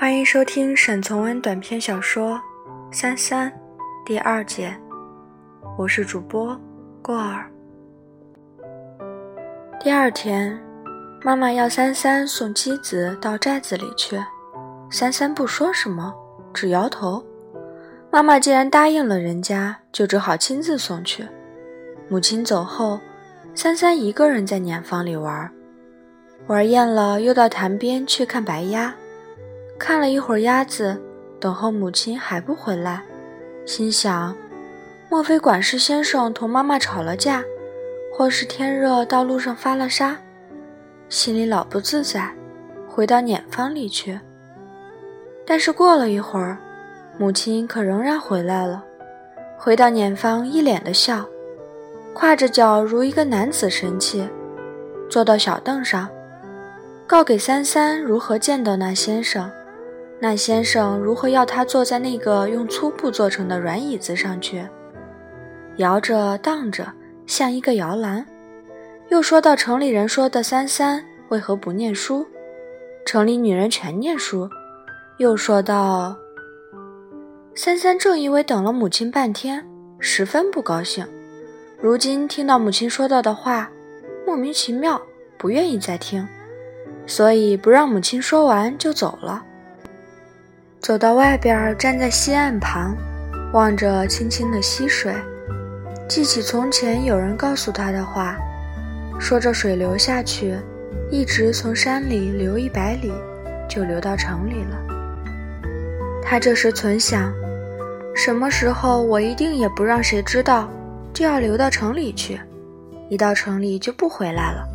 欢迎收听沈从文短篇小说《三三》第二节，我是主播过儿。第二天，妈妈要三三送妻子到寨子里去，三三不说什么，只摇头。妈妈既然答应了人家，就只好亲自送去。母亲走后，三三一个人在碾房里玩，玩厌了，又到潭边去看白鸭。看了一会儿鸭子，等候母亲还不回来，心想：莫非管事先生同妈妈吵了架，或是天热到路上发了痧？心里老不自在，回到碾坊里去。但是过了一会儿，母亲可仍然回来了，回到碾坊，一脸的笑，跨着脚如一个男子神气，坐到小凳上，告给三三如何见到那先生。那先生如何要他坐在那个用粗布做成的软椅子上去，摇着荡着，像一个摇篮？又说到城里人说的三三为何不念书，城里女人全念书。又说到三三正因为等了母亲半天，十分不高兴，如今听到母亲说到的话，莫名其妙，不愿意再听，所以不让母亲说完就走了。走到外边，站在溪岸旁，望着清清的溪水，记起从前有人告诉他的话，说这水流下去，一直从山里流一百里，就流到城里了。他这时存想，什么时候我一定也不让谁知道，就要流到城里去，一到城里就不回来了。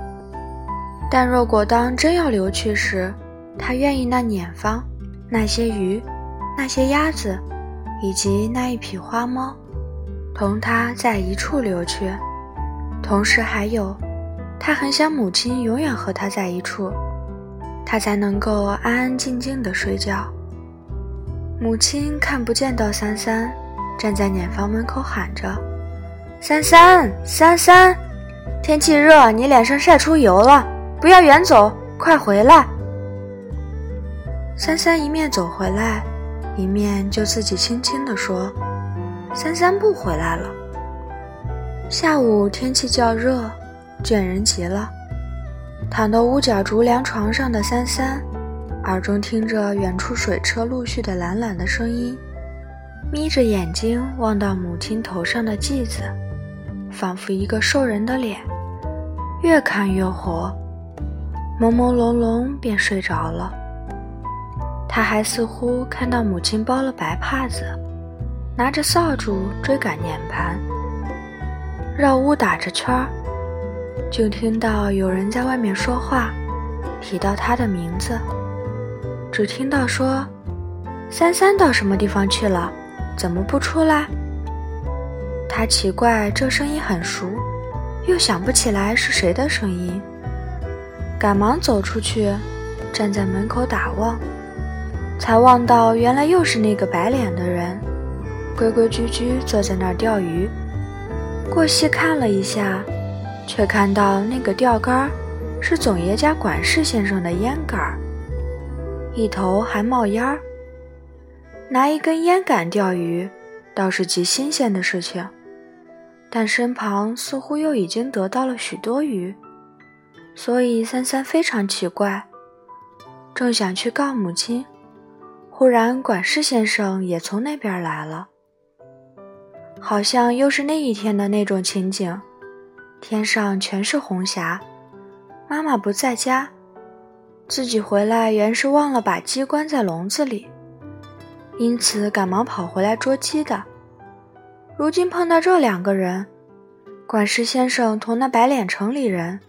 但若果当真要流去时，他愿意那碾方。那些鱼，那些鸭子，以及那一匹花猫，同他在一处流去。同时还有，他很想母亲永远和他在一处，他才能够安安静静的睡觉。母亲看不见到三三，站在碾房门口喊着：“三三，三三，天气热，你脸上晒出油了，不要远走，快回来。”三三一面走回来，一面就自己轻轻地说：“三三不回来了。”下午天气较热，倦人极了。躺到屋角竹凉床上的三三，耳中听着远处水车陆续的懒懒的声音，眯着眼睛望到母亲头上的髻子，仿佛一个兽人的脸，越看越活，朦朦胧胧便睡着了。他还似乎看到母亲包了白帕子，拿着扫帚追赶碾盘，绕屋打着圈儿，就听到有人在外面说话，提到他的名字，只听到说：“三三到什么地方去了？怎么不出来？”他奇怪这声音很熟，又想不起来是谁的声音，赶忙走出去，站在门口打望。才望到，原来又是那个白脸的人，规规矩矩坐在那儿钓鱼。过细看了一下，却看到那个钓竿是总爷家管事先生的烟杆，一头还冒烟儿。拿一根烟杆钓鱼，倒是极新鲜的事情，但身旁似乎又已经得到了许多鱼，所以三三非常奇怪，正想去告母亲。忽然，管事先生也从那边来了，好像又是那一天的那种情景。天上全是红霞，妈妈不在家，自己回来原是忘了把鸡关在笼子里，因此赶忙跑回来捉鸡的。如今碰到这两个人，管事先生同那白脸城里人，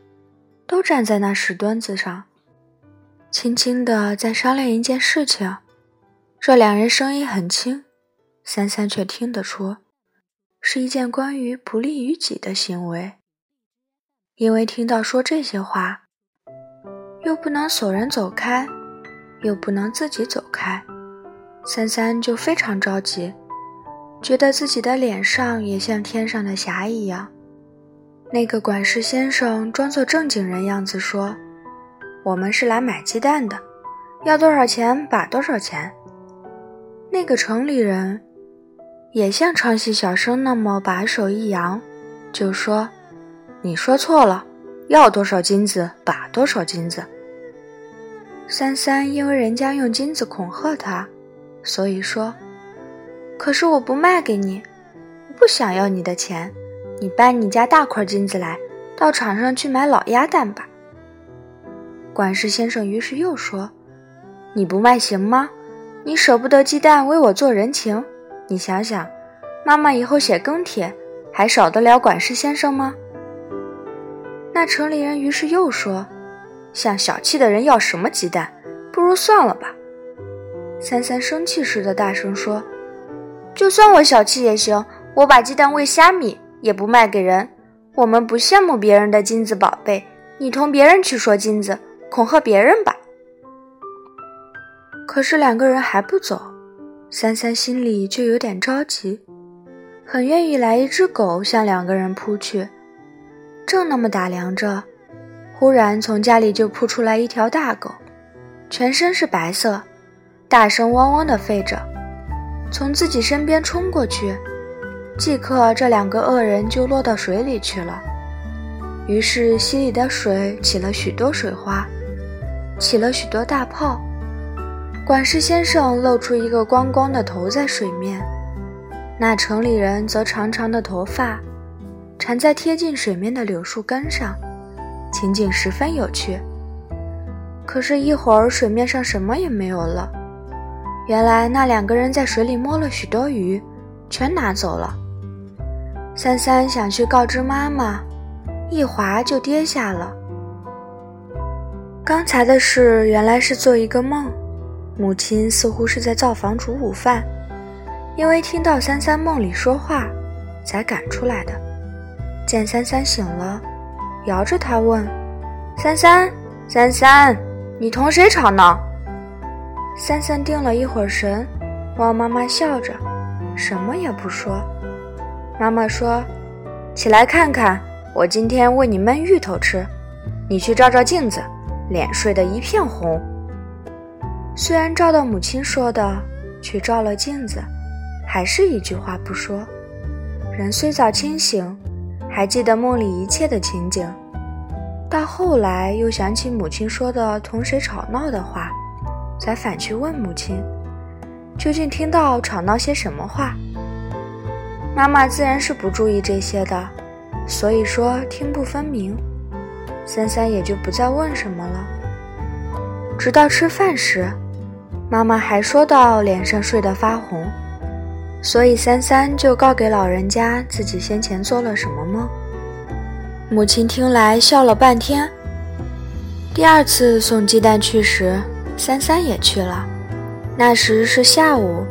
都站在那石墩子上，轻轻地在商量一件事情。这两人声音很轻，三三却听得出，是一件关于不利于己的行为。因为听到说这些话，又不能索人走开，又不能自己走开，三三就非常着急，觉得自己的脸上也像天上的霞一样。那个管事先生装作正经人样子说：“我们是来买鸡蛋的。”要多少钱把多少钱。那个城里人也像唱戏小生那么把手一扬，就说：“你说错了，要多少金子把多少金子。”三三因为人家用金子恐吓他，所以说：“可是我不卖给你，我不想要你的钱，你搬你家大块金子来，到场上去买老鸭蛋吧。”管事先生于是又说：“你不卖行吗？”你舍不得鸡蛋为我做人情，你想想，妈妈以后写更帖，还少得了管事先生吗？那城里人于是又说：“向小气的人要什么鸡蛋？不如算了吧。”三三生气似的大声说：“就算我小气也行，我把鸡蛋喂虾米，也不卖给人。我们不羡慕别人的金子宝贝，你同别人去说金子，恐吓别人吧。”可是两个人还不走，三三心里就有点着急，很愿意来一只狗向两个人扑去。正那么打量着，忽然从家里就扑出来一条大狗，全身是白色，大声汪汪地吠着，从自己身边冲过去，即刻这两个恶人就落到水里去了。于是溪里的水起了许多水花，起了许多大泡。管事先生露出一个光光的头在水面，那城里人则长长的头发缠在贴近水面的柳树根上，情景十分有趣。可是，一会儿水面上什么也没有了。原来那两个人在水里摸了许多鱼，全拿走了。三三想去告知妈妈，一滑就跌下了。刚才的事原来是做一个梦。母亲似乎是在灶房煮午饭，因为听到三三梦里说话，才赶出来的。见三三醒了，摇着他问：“三三，三三，你同谁吵闹？”三三定了一会儿神，望妈妈笑着，什么也不说。妈妈说：“起来看看，我今天为你焖芋头吃。你去照照镜子，脸睡得一片红。”虽然照到母亲说的，却照了镜子，还是一句话不说。人虽早清醒，还记得梦里一切的情景，到后来又想起母亲说的同谁吵闹的话，才反去问母亲，究竟听到吵闹些什么话。妈妈自然是不注意这些的，所以说听不分明。三三也就不再问什么了，直到吃饭时。妈妈还说到脸上睡得发红，所以三三就告给老人家自己先前做了什么梦。母亲听来笑了半天。第二次送鸡蛋去时，三三也去了。那时是下午，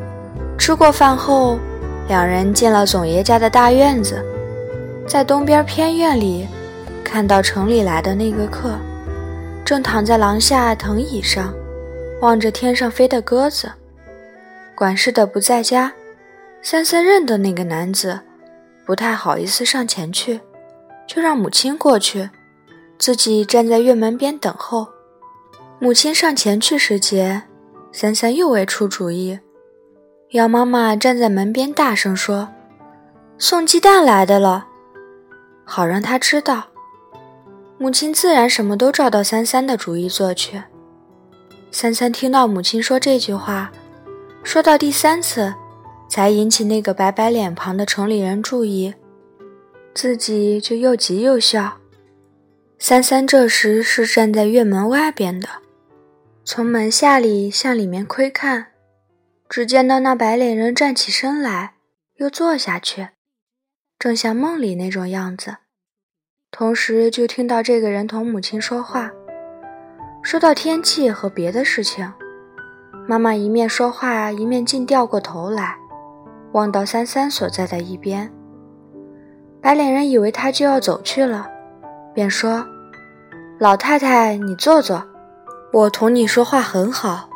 吃过饭后，两人进了总爷家的大院子，在东边偏院里，看到城里来的那个客，正躺在廊下藤椅上。望着天上飞的鸽子，管事的不在家，三三认得那个男子，不太好意思上前去，就让母亲过去，自己站在院门边等候。母亲上前去时节，三三又未出主意，要妈妈站在门边大声说：“送鸡蛋来的了，好让他知道。”母亲自然什么都照到三三的主意做去。三三听到母亲说这句话，说到第三次，才引起那个白白脸庞的城里人注意，自己就又急又笑。三三这时是站在院门外边的，从门下里向里面窥看，只见到那白脸人站起身来，又坐下去，正像梦里那种样子。同时就听到这个人同母亲说话。说到天气和别的事情，妈妈一面说话，一面竟掉过头来，望到三三所在的一边。白脸人以为他就要走去了，便说：“老太太，你坐坐，我同你说话很好。”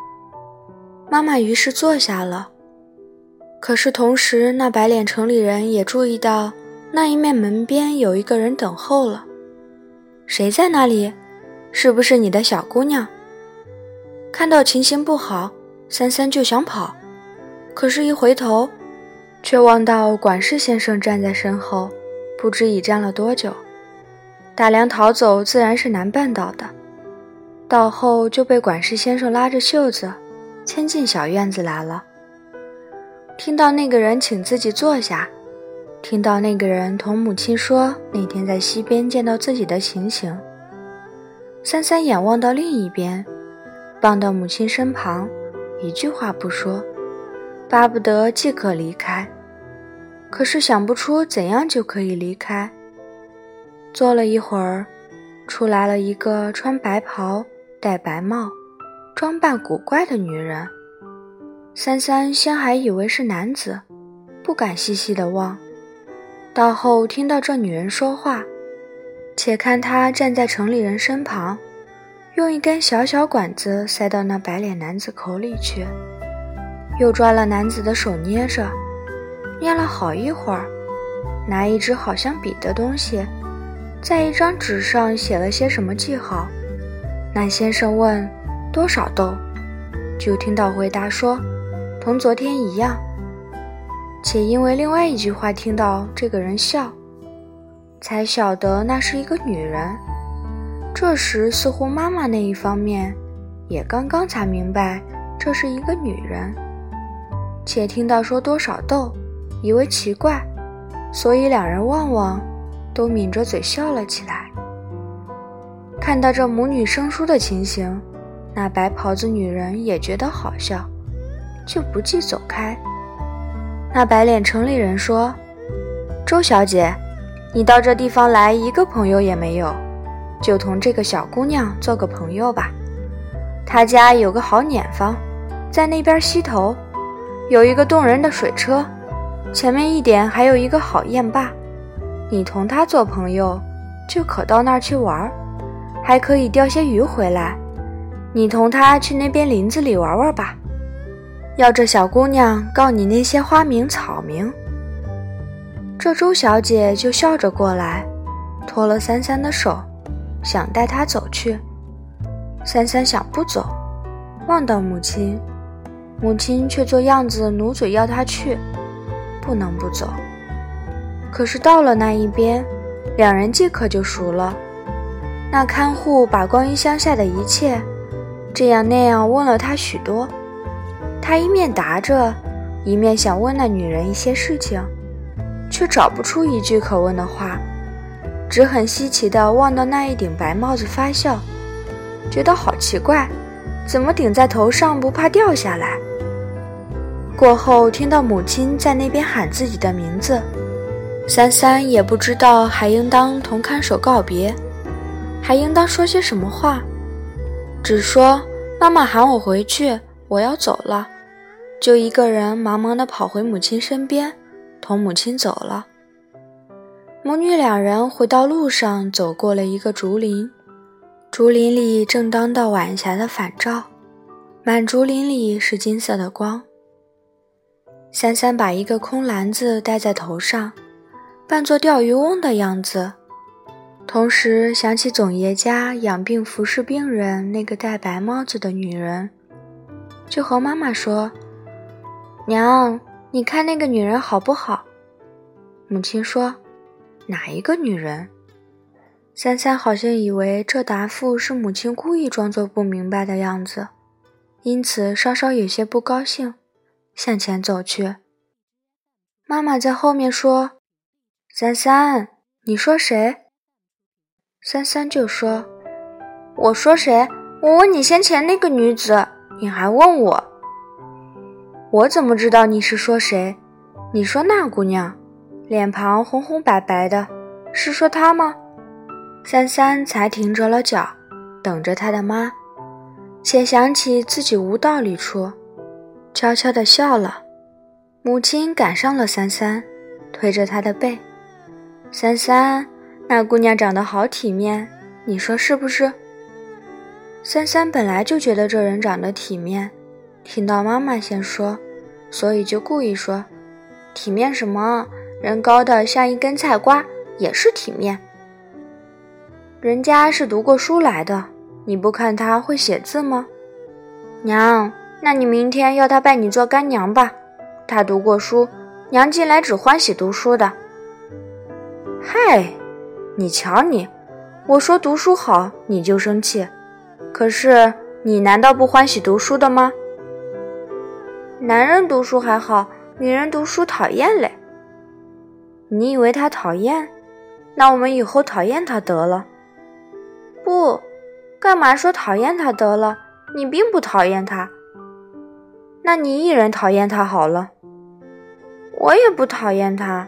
妈妈于是坐下了。可是同时，那白脸城里人也注意到那一面门边有一个人等候了。谁在那里？是不是你的小姑娘？看到情形不好，三三就想跑，可是，一回头，却望到管事先生站在身后，不知已站了多久。打量逃走，自然是难办到的。到后就被管事先生拉着袖子，牵进小院子来了。听到那个人请自己坐下，听到那个人同母亲说那天在溪边见到自己的情形，三三眼望到另一边，望到母亲身旁，一句话不说，巴不得即刻离开，可是想不出怎样就可以离开。坐了一会儿，出来了一个穿白袍、戴白帽、装扮古怪的女人。三三先还以为是男子，不敢细细的望。到后听到这女人说话，且看他站在城里人身旁，用一根小小管子塞到那白脸男子口里去，又抓了男子的手捏着，捏了好一会儿，拿一支好像笔的东西，在一张纸上写了些什么记号。那先生问多少豆，就听到回答说。同昨天一样，且因为另外一句话听到这个人笑，才晓得那是一个女人。这时似乎妈妈那一方面也刚刚才明白这是一个女人，且听到说多少豆，以为奇怪，所以两人望望，都抿着嘴笑了起来。看到这母女生疏的情形，那白袍子女人也觉得好笑。就不计走开。那白脸城里人说：“周小姐，你到这地方来一个朋友也没有，就同这个小姑娘做个朋友吧。她家有个好碾房，在那边西头，有一个动人的水车，前面一点还有一个好宴坝。你同她做朋友，就可到那儿去玩，还可以钓些鱼回来。你同她去那边林子里玩玩吧。”要这小姑娘告你那些花名草名，这周小姐就笑着过来，托了三三的手，想带她走去。三三想不走，望到母亲，母亲却做样子努嘴要他去，不能不走。可是到了那一边，两人即刻就熟了。那看护把关于乡下的一切，这样那样问了他许多。他一面答着，一面想问那女人一些事情，却找不出一句可问的话，只很稀奇地望到那一顶白帽子发笑，觉得好奇怪，怎么顶在头上不怕掉下来？过后听到母亲在那边喊自己的名字，三三也不知道还应当同看守告别，还应当说些什么话，只说妈妈喊我回去，我要走了。就一个人忙忙地跑回母亲身边，同母亲走了。母女两人回到路上，走过了一个竹林，竹林里正当到晚霞的反照，满竹林里是金色的光。三三把一个空篮子戴在头上，扮作钓鱼翁的样子，同时想起总爷家养病服侍病人那个戴白帽子的女人，就和妈妈说。娘，你看那个女人好不好？母亲说：“哪一个女人？”三三好像以为这答复是母亲故意装作不明白的样子，因此稍稍有些不高兴，向前走去。妈妈在后面说：“三三，你说谁？”三三就说：“我说谁？我问你先前那个女子，你还问我。”我怎么知道你是说谁？你说那姑娘，脸庞红红白白的，是说她吗？三三才停着了脚，等着他的妈，且想起自己无道理处，悄悄地笑了。母亲赶上了三三，推着他的背。三三，那姑娘长得好体面，你说是不是？三三本来就觉得这人长得体面。听到妈妈先说，所以就故意说：“体面什么？人高的像一根菜瓜，也是体面。人家是读过书来的，你不看他会写字吗？”娘，那你明天要他拜你做干娘吧？他读过书，娘近来只欢喜读书的。嗨，你瞧你，我说读书好你就生气，可是你难道不欢喜读书的吗？男人读书还好，女人读书讨厌嘞。你以为他讨厌？那我们以后讨厌他得了。不，干嘛说讨厌他得了？你并不讨厌他。那你一人讨厌他好了。我也不讨厌他。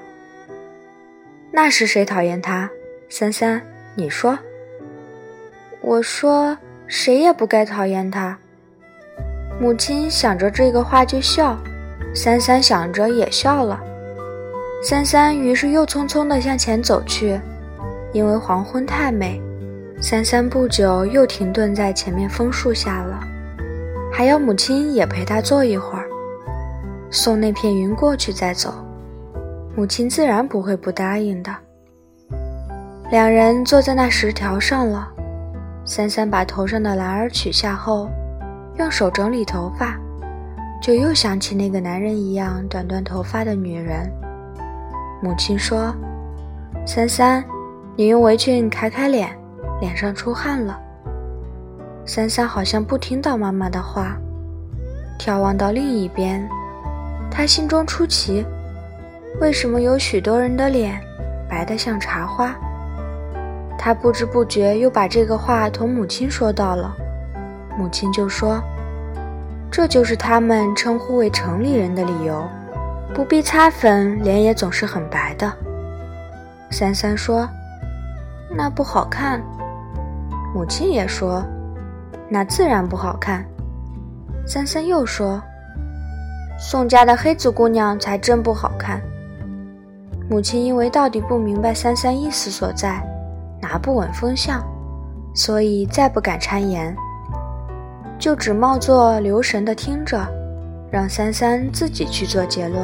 那是谁讨厌他？三三，你说。我说，谁也不该讨厌他。母亲想着这个话就笑，三三想着也笑了。三三于是又匆匆地向前走去，因为黄昏太美。三三不久又停顿在前面枫树下了，还要母亲也陪他坐一会儿，送那片云过去再走。母亲自然不会不答应的。两人坐在那石条上了，三三把头上的蓝儿取下后，用手整理头发，就又想起那个男人一样短短头发的女人。母亲说：“三三，你用围裙揩揩脸，脸上出汗了。”三三好像不听到妈妈的话，眺望到另一边，他心中出奇：为什么有许多人的脸白得像茶花？他不知不觉又把这个话同母亲说到了，母亲就说：“这就是他们称呼为城里人的理由。”不必擦粉，脸也总是很白的。三三说：“那不好看。”母亲也说：“那自然不好看。”三三又说：“宋家的黑子姑娘才真不好看。”母亲因为到底不明白三三意思所在，拿不稳风向，所以再不敢参言，就只冒作留神的听着。让三三自己去做结论。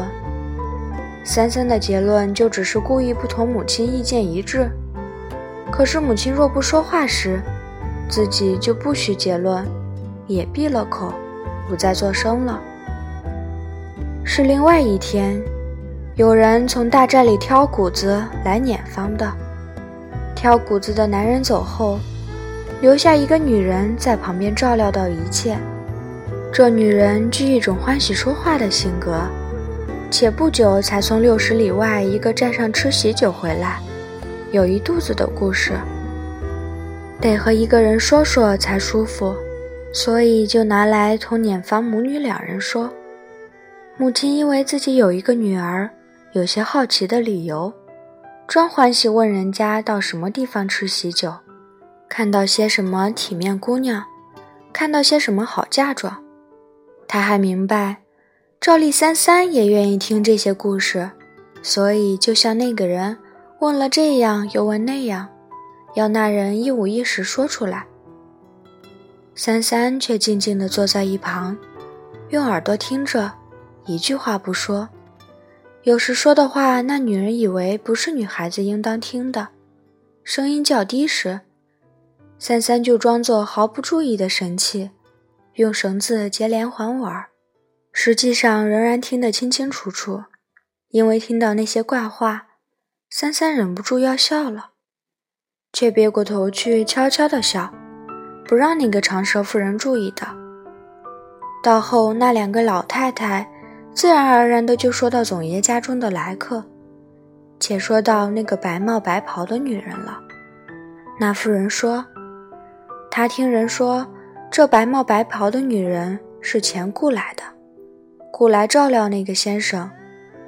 三三的结论就只是故意不同母亲意见一致。可是母亲若不说话时，自己就不许结论，也闭了口，不再作声了。是另外一天，有人从大寨里挑谷子来碾方的。挑谷子的男人走后，留下一个女人在旁边照料到一切。这女人具一种欢喜说话的性格，且不久才从六十里外一个寨上吃喜酒回来，有一肚子的故事，得和一个人说说才舒服，所以就拿来同碾房母女两人说。母亲因为自己有一个女儿，有些好奇的理由，专欢喜问人家到什么地方吃喜酒，看到些什么体面姑娘，看到些什么好嫁妆。他还明白，赵丽三三也愿意听这些故事，所以就像那个人问了这样又问那样，要那人一五一十说出来。三三却静静地坐在一旁，用耳朵听着，一句话不说。有时说的话，那女人以为不是女孩子应当听的，声音较低时，三三就装作毫不注意的神气。用绳子结连环玩，实际上仍然听得清清楚楚。因为听到那些怪话，三三忍不住要笑了，却别过头去悄悄地笑，不让那个长舌妇人注意到。到后那两个老太太自然而然的就说到总爷家中的来客，且说到那个白帽白袍的女人了。那妇人说：“他听人说。”这白帽白袍的女人是钱雇来的，雇来照料那个先生，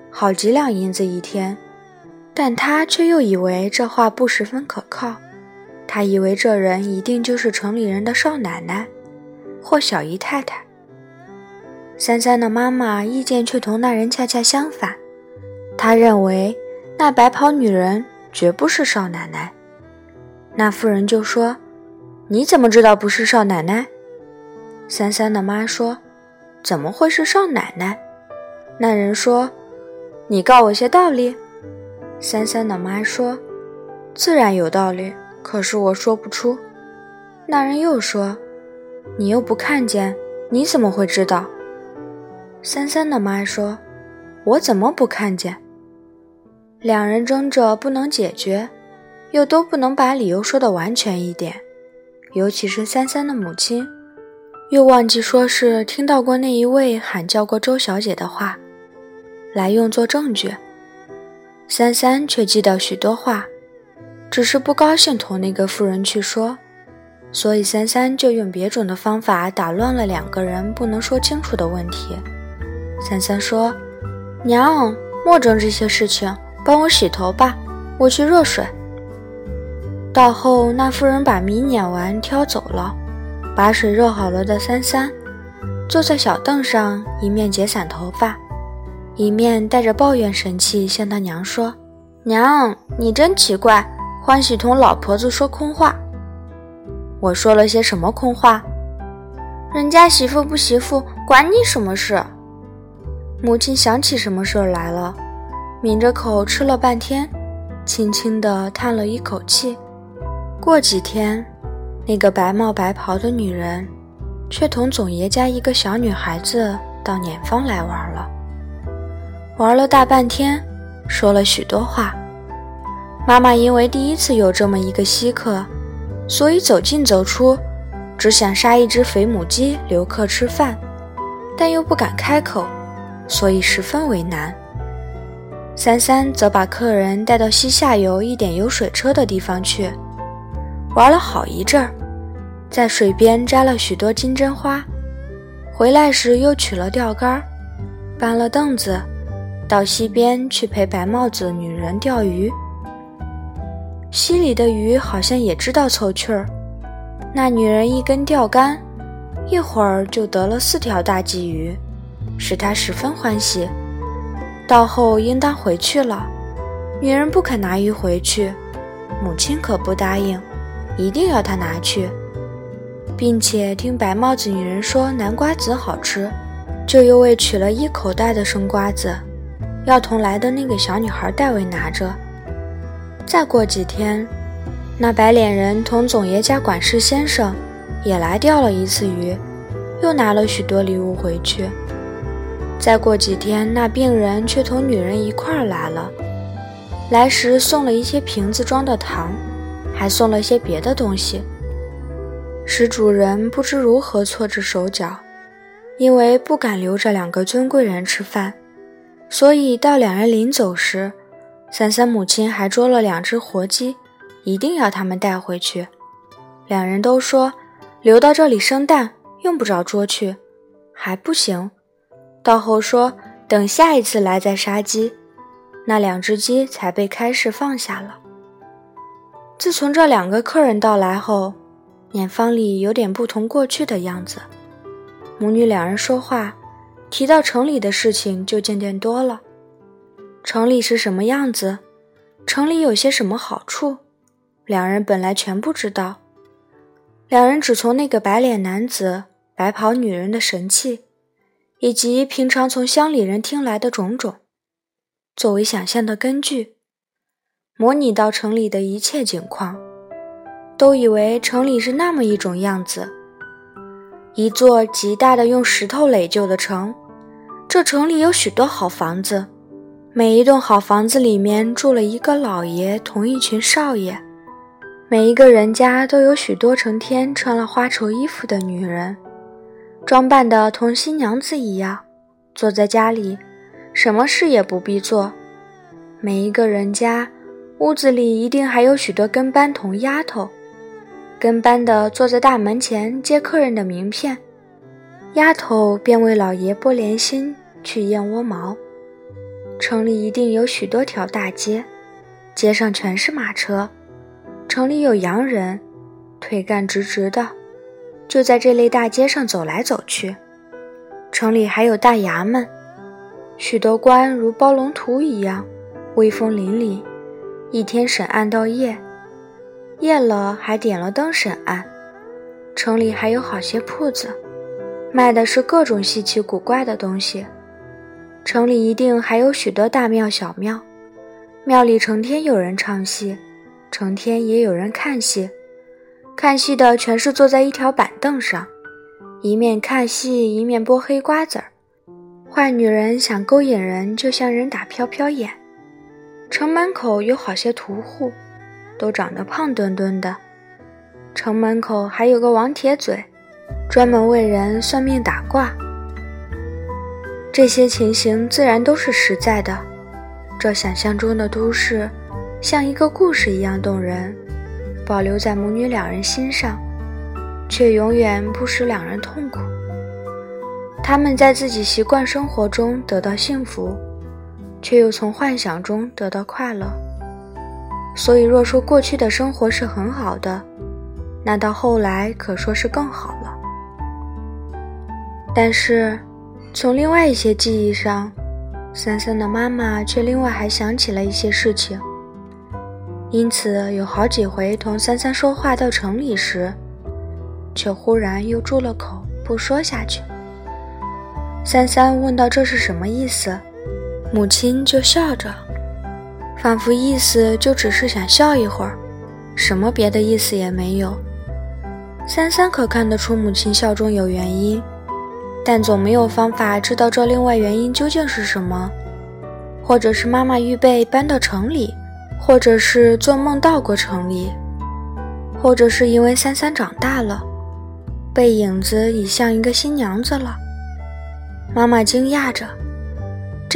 好几两银子一天。但他却又以为这话不十分可靠，他以为这人一定就是城里人的少奶奶，或小姨太太。三三的妈妈意见却同那人恰恰相反，她认为那白袍女人绝不是少奶奶。那妇人就说：“你怎么知道不是少奶奶？”三三的妈说：“怎么会是少奶奶？”那人说：“你告我些道理。”三三的妈说：“自然有道理，可是我说不出。”那人又说：“你又不看见，你怎么会知道？三三的妈说：“我怎么不看见？”两人争着不能解决，又都不能把理由说的完全一点。尤其是三三的母亲，又忘记说是听到过那一位喊叫过周小姐的话，来用作证据。三三却记得许多话，只是不高兴同那个妇人去说。所以三三就用别种的方法打乱了两个人不能说清楚的问题。三三说：“娘，莫争这些事情，帮我洗头吧，我去热水。”到后，那妇人把米碾完，挑走了，把水热好了的三三坐在小凳上，一面解散头发，一面带着抱怨神气向他娘说：“娘，你真奇怪，欢喜同老婆子说空话。”我说了些什么空话？人家媳妇不媳妇，管你什么事？母亲想起什么事儿来了，抿着口吃了半天，轻轻地叹了一口气。过几天，那个白帽白袍的女人，却同总爷家一个小女孩子到碾坊来玩了，玩了大半天，说了许多话。妈妈因为第一次有这么一个稀客。所以走进走出，只想杀一只肥母鸡留客吃饭，但又不敢开口，所以十分为难。三三则把客人带到西下游一点有水车的地方去，玩了好一阵儿，在水边摘了许多金针花，回来时又取了钓竿，搬了凳子，到溪边去陪白帽子女人钓鱼。溪里的鱼好像也知道凑趣儿，那女人一根钓竿，一会儿就得了四条大鲫鱼，使她十分欢喜。到后应当回去了，女人不肯拿鱼回去，母亲可不答应，一定要他拿去，并且听白帽子女人说南瓜子好吃，就又为取了一口袋的生瓜子，要同来的那个小女孩代为拿着。再过几天，那白脸人同总爷家管事先生也来钓了一次鱼，又拿了许多礼物回去。再过几天，那病人却同女人一块儿来了，来时送了一些瓶子装的糖，还送了些别的东西，使主人不知如何搓着手脚，因为不敢留着两个尊贵人吃饭，所以到两人临走时。三三母亲还捉了两只活鸡，一定要他们带回去。两人都说留到这里生蛋，用不着捉去，还不行。到后说等下一次来再杀鸡，那两只鸡才被开始放下了。自从这两个客人到来后，碾坊里有点不同过去的样子。母女两人说话，提到城里的事情就渐渐多了。城里是什么样子？城里有些什么好处？两人本来全不知道。两人只从那个白脸男子、白袍女人的神气，以及平常从乡里人听来的种种，作为想象的根据，模拟到城里的一切景况，都以为城里是那么一种样子：一座极大的用石头垒就的城。这城里有许多好房子。每一栋好房子里面住了一个老爷同一群少爷，每一个人家都有许多成天穿了花绸衣服的女人，装扮的同新娘子一样，坐在家里，什么事也不必做。每一个人家屋子里一定还有许多跟班同丫头，跟班的坐在大门前接客人的名片，丫头便为老爷剥莲心去燕窝毛。城里一定有许多条大街，街上全是马车。城里有洋人，腿干直直的，就在这类大街上走来走去。城里还有大衙门，许多官如包龙图一样，威风凛凛，一天审案到夜，夜了还点了灯审案。城里还有好些铺子，卖的是各种稀奇古怪的东西。城里一定还有许多大庙、小庙，庙里成天有人唱戏，成天也有人看戏。看戏的全是坐在一条板凳上，一面看戏一面剥黑瓜子儿。坏女人想勾引人，就像人打飘飘眼。城门口有好些屠户，都长得胖墩墩的。城门口还有个王铁嘴，专门为人算命打卦。这些情形自然都是实在的。这想象中的都市，像一个故事一样动人，保留在母女两人心上，却永远不使两人痛苦。他们在自己习惯生活中得到幸福，却又从幻想中得到快乐。所以，若说过去的生活是很好的，那到后来可说是更好了。但是，从另外一些记忆上，三三的妈妈却另外还想起了一些事情，因此有好几回同三三说话到城里时，却忽然又住了口，不说下去。三三问到：“这是什么意思？”母亲就笑着，仿佛意思就只是想笑一会儿，什么别的意思也没有。三三可看得出母亲笑中有原因，但总没有方法知道这另外原因究竟是什么，或者是妈妈预备搬到城里，或者是做梦到过城里，或者是因为三三长大了，背影子已像一个新娘子了。妈妈惊讶着：“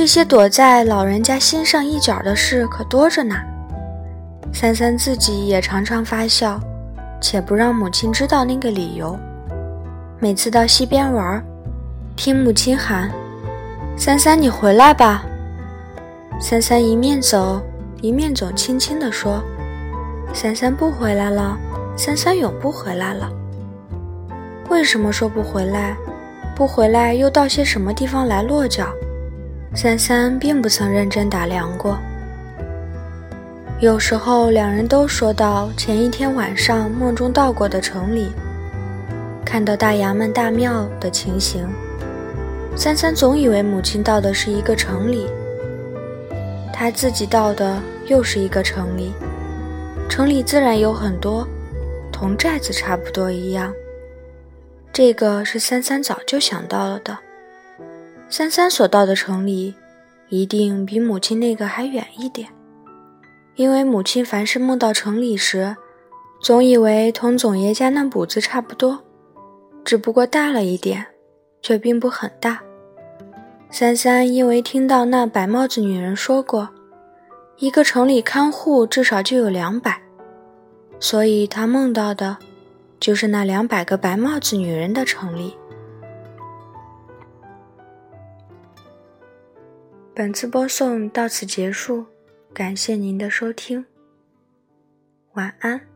这些躲在老人家心上一角的事可多着呢。”三三自己也常常发笑，且不让母亲知道那个理由。每次到溪边玩，听母亲喊：“三三，你回来吧。”三三一面走一面总轻轻地说：“三三不回来了，三三永不回来了。”为什么说不回来？不回来又到些什么地方来落脚？三三并不曾认真打量过。有时候两人都说到前一天晚上梦中到过的城里，看到大衙门大庙的情形。三三总以为母亲到的是一个城里，他自己到的又是一个城里。城里自然有很多，同寨子差不多一样。这个是三三早就想到了的。三三所到的城里，一定比母亲那个还远一点，因为母亲凡是梦到城里时，总以为同总爷家那堡子差不多，只不过大了一点，却并不很大。三三因为听到那白帽子女人说过，一个城里看护至少就有两百，所以他梦到的。就是那两百个白帽子女人的城里。本次播送到此结束，感谢您的收听，晚安。